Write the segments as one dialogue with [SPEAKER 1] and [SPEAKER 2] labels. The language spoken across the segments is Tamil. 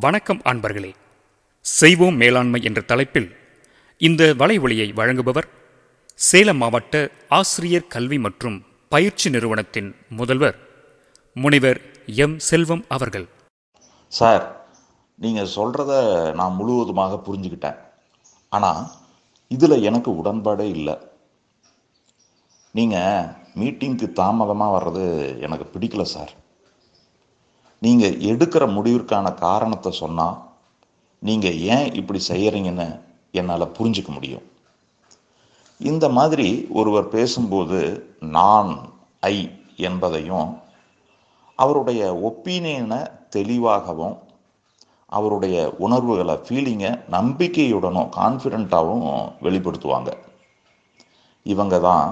[SPEAKER 1] வணக்கம் அன்பர்களே. செய்வோம் மேலாண்மை என்ற தலைப்பில் இந்த வலைவொலியை வழங்குபவர் சேலம் மாவட்ட ஆசிரியர் கல்வி மற்றும் பயிற்சி நிறுவனத்தின் முதல்வர் முனைவர் எம். செல்வம் அவர்கள்.
[SPEAKER 2] சார் நீங்கள் சொல்கிறத நான் முழுவதுமாக புரிஞ்சுக்கிட்டேன். ஆனால் இதில் எனக்கு உடன்பாடே இல்லை. நீங்கள் மீட்டிங்க்கு தாமதமாக வர்றது எனக்கு பிடிக்கல சார். நீங்கள் எடுக்கிற முடிவிற்கான காரணத்தை சொன்னால் நீங்கள் ஏன் இப்படி செய்கிறீங்கன்னு என்னால் புரிஞ்சுக்க முடியும். இந்த மாதிரி ஒருவர் பேசும்போது நான் ஐ என்பதையும் அவருடைய ஒப்பீனியனை தெளிவாகவும் அவருடைய உணர்வுகளை ஃபீலிங்கை நம்பிக்கையுடனும் கான்ஃபிடண்ட்டாகவும் வெளிப்படுத்துவாங்க. இவங்க தான்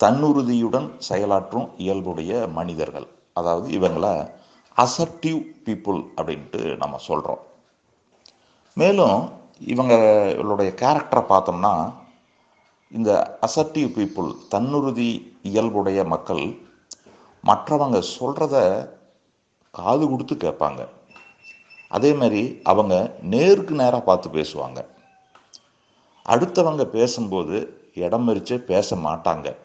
[SPEAKER 2] தன்னுறுதியுடன் செயலாற்றும் இயல்புடைய மனிதர்கள். அதாவது இவங்களை அசர்டிவ் பீப்புள் அப்படின்ட்டு நம்ம சொல்கிறோம் மேலும் இவங்களுடைய கேரக்டரை பார்த்தோம்னா இந்த அசர்ட்டிவ் பீப்புள் தன்னுறுதி இயல்புடைய மக்கள் மற்றவங்க சொல்கிறத காது கொடுத்து கேட்பாங்க. அதே மாதிரி அவங்க நேருக்கு நேராக பார்த்து பேசுவாங்க. அடுத்தவங்க பேசும்போது இடம் மறிச்சே பேச மாட்டாங்க.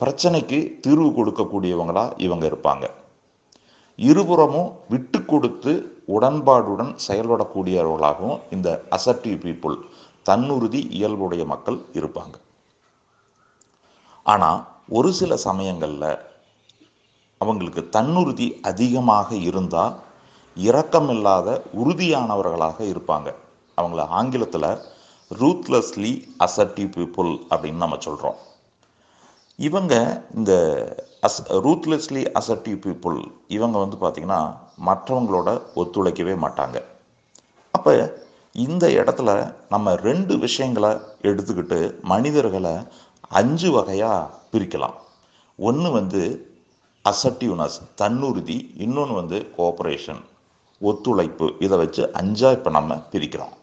[SPEAKER 2] பிரச்சனைக்கு தீர்வு கொடுக்கக்கூடியவங்களா இவங்க இருப்பாங்க. இருபுறமும் விட்டு கொடுத்து உடன்பாடுடன் செயல்படக்கூடியவர்களாகவும் இந்த அசர்டிவ் பீப்புள் தன்னுறுதி இயல்புடைய மக்கள் இருப்பாங்க. ஆனால் ஒரு சில சமயங்களில் அவங்களுக்கு தன்னுறுதி அதிகமாக இருந்தால் இரக்கமில்லாத உறுதியானவர்களாக இருப்பாங்க. அவங்கள ஆங்கிலத்தில் ரூத்லெஸ்லி அசர்டிவ் பீப்புள் அப்படின்னு நம்ம சொல்கிறோம் இவங்க இந்த அஸ் ரூத்லெஸ்லி அசர்டிவ் பீப்புள் இவங்க வந்து பார்த்திங்கன்னா மற்றவங்களோட ஒத்துழைக்கவே மாட்டாங்க. அப்போ இந்த இடத்துல நம்ம ரெண்டு விஷயங்களை எடுத்துக்கிட்டு மனிதர்களை அஞ்சு வகையாக பிரிக்கலாம். ஒன்று வந்து அசர்டிவ்னஸ் தன்னுறுதி இன்னொன்று வந்து கோஆப்ரேஷன் ஒத்துழைப்பு. இதை வச்சு அஞ்சாக இப்போ நம்ம பிரிக்கிறோம்.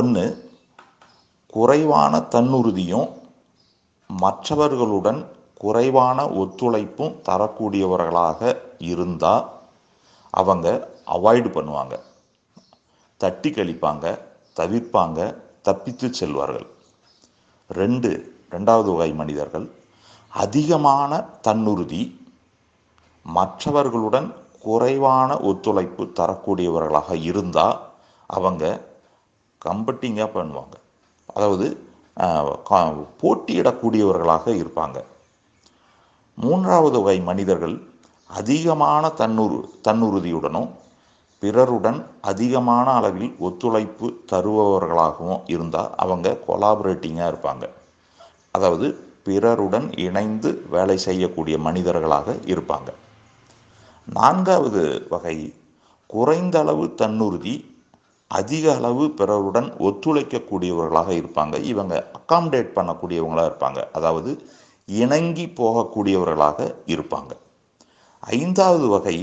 [SPEAKER 2] ஒன்று குறைவான தன்னுறுதியும் மற்றவர்களுடன் குறைவான ஒத்துழைப்பும் தரக்கூடியவர்களாக இருந்தால் அவங்க அவாய்டு பண்ணுவாங்க. தட்டி கழிப்பாங்க தவிர்ப்பாங்க தப்பித்து செல்வார்கள். ரெண்டு ரெண்டாவது வகை மனிதர்கள் அதிகமான தன்னுறுதி மற்றவர்களுடன் குறைவான ஒத்துழைப்பு தரக்கூடியவர்களாக இருந்தால் அவங்க கம்பட்டிங்காக பண்ணுவாங்க. அதாவது போட்டியிடக்கூடியவர்களாக இருப்பாங்க. மூன்றாவது வகை மனிதர்கள் அதிகமான தன்னுறு தன்னுறுதியுடனும் பிறருடன் அதிகமான அளவில் ஒத்துழைப்பு தருபவர்களாகவும் இருந்தால் அவங்க கொலாபரேட்டிங்காக இருப்பாங்க. அதாவது பிறருடன் இணைந்து வேலை செய்யக்கூடிய மனிதர்களாக இருப்பாங்க. நான்காவது வகை குறைந்த அளவு தன்னுறுதி அதிக அளவு பிறருடன் ஒத்துழைக்கக்கூடியவர்களாக இருப்பாங்க. இவங்க அக்காமடேட் பண்ணக்கூடியவங்களாக இருப்பாங்க. அதாவது இணங்கி போகக்கூடியவர்களாக இருப்பாங்க. ஐந்தாவது வகை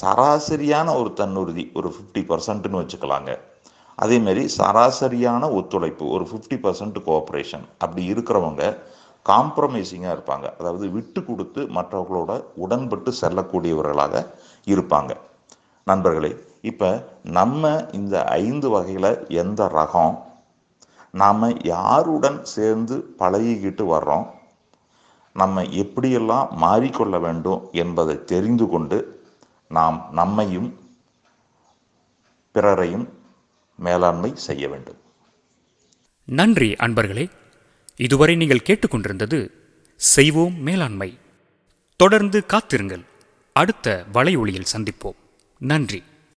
[SPEAKER 2] சராசரியான ஒரு தன்னுறுதி ஒரு ஃபிஃப்டி பர்சன்ட்னு வச்சுக்கலாங்க. அதேமாரி சராசரியான ஒத்துழைப்பு ஒரு ஃபிஃப்டி பர்சன்ட் கோஆப்ரேஷன் அப்படி இருக்கிறவங்க காம்ப்ரமைசிங்காக இருப்பாங்க. அதாவது விட்டு கொடுத்து மற்றவர்களோட உடன்பட்டு செல்லக்கூடியவர்களாக இருப்பாங்க. நண்பர்களே இப்போ நம்ம இந்த ஐந்து வகையில் எந்த ரகம்? நாம் யாருடன் சேர்ந்து பழகிக்கிட்டு வர்றோம்? நம்ம எப்படியெல்லாம் மாறிக்கொள்ள வேண்டும் என்பதை தெரிந்து கொண்டு நாம் நம்மையும் பிறரையும் மேலாண்மை செய்ய வேண்டும்.
[SPEAKER 1] நன்றி அன்பர்களே. இதுவரை நீங்கள் கேட்டுக்கொண்டிருந்தது செய்வோம் மேலாண்மை. தொடர்ந்து காத்திருங்கள். அடுத்த வலை ஒளியில் சந்திப்போம். நன்றி.